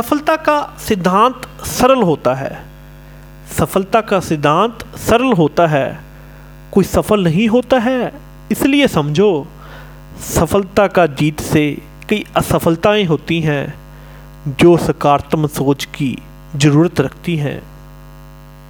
सफलता का सिद्धांत सरल होता है। सफलता का सिद्धांत सरल होता है। कोई सफल नहीं होता है, इसलिए समझो, सफलता का जीत से कई असफलताएँ होती हैं, जो सकारात्मक सोच की ज़रूरत रखती हैं।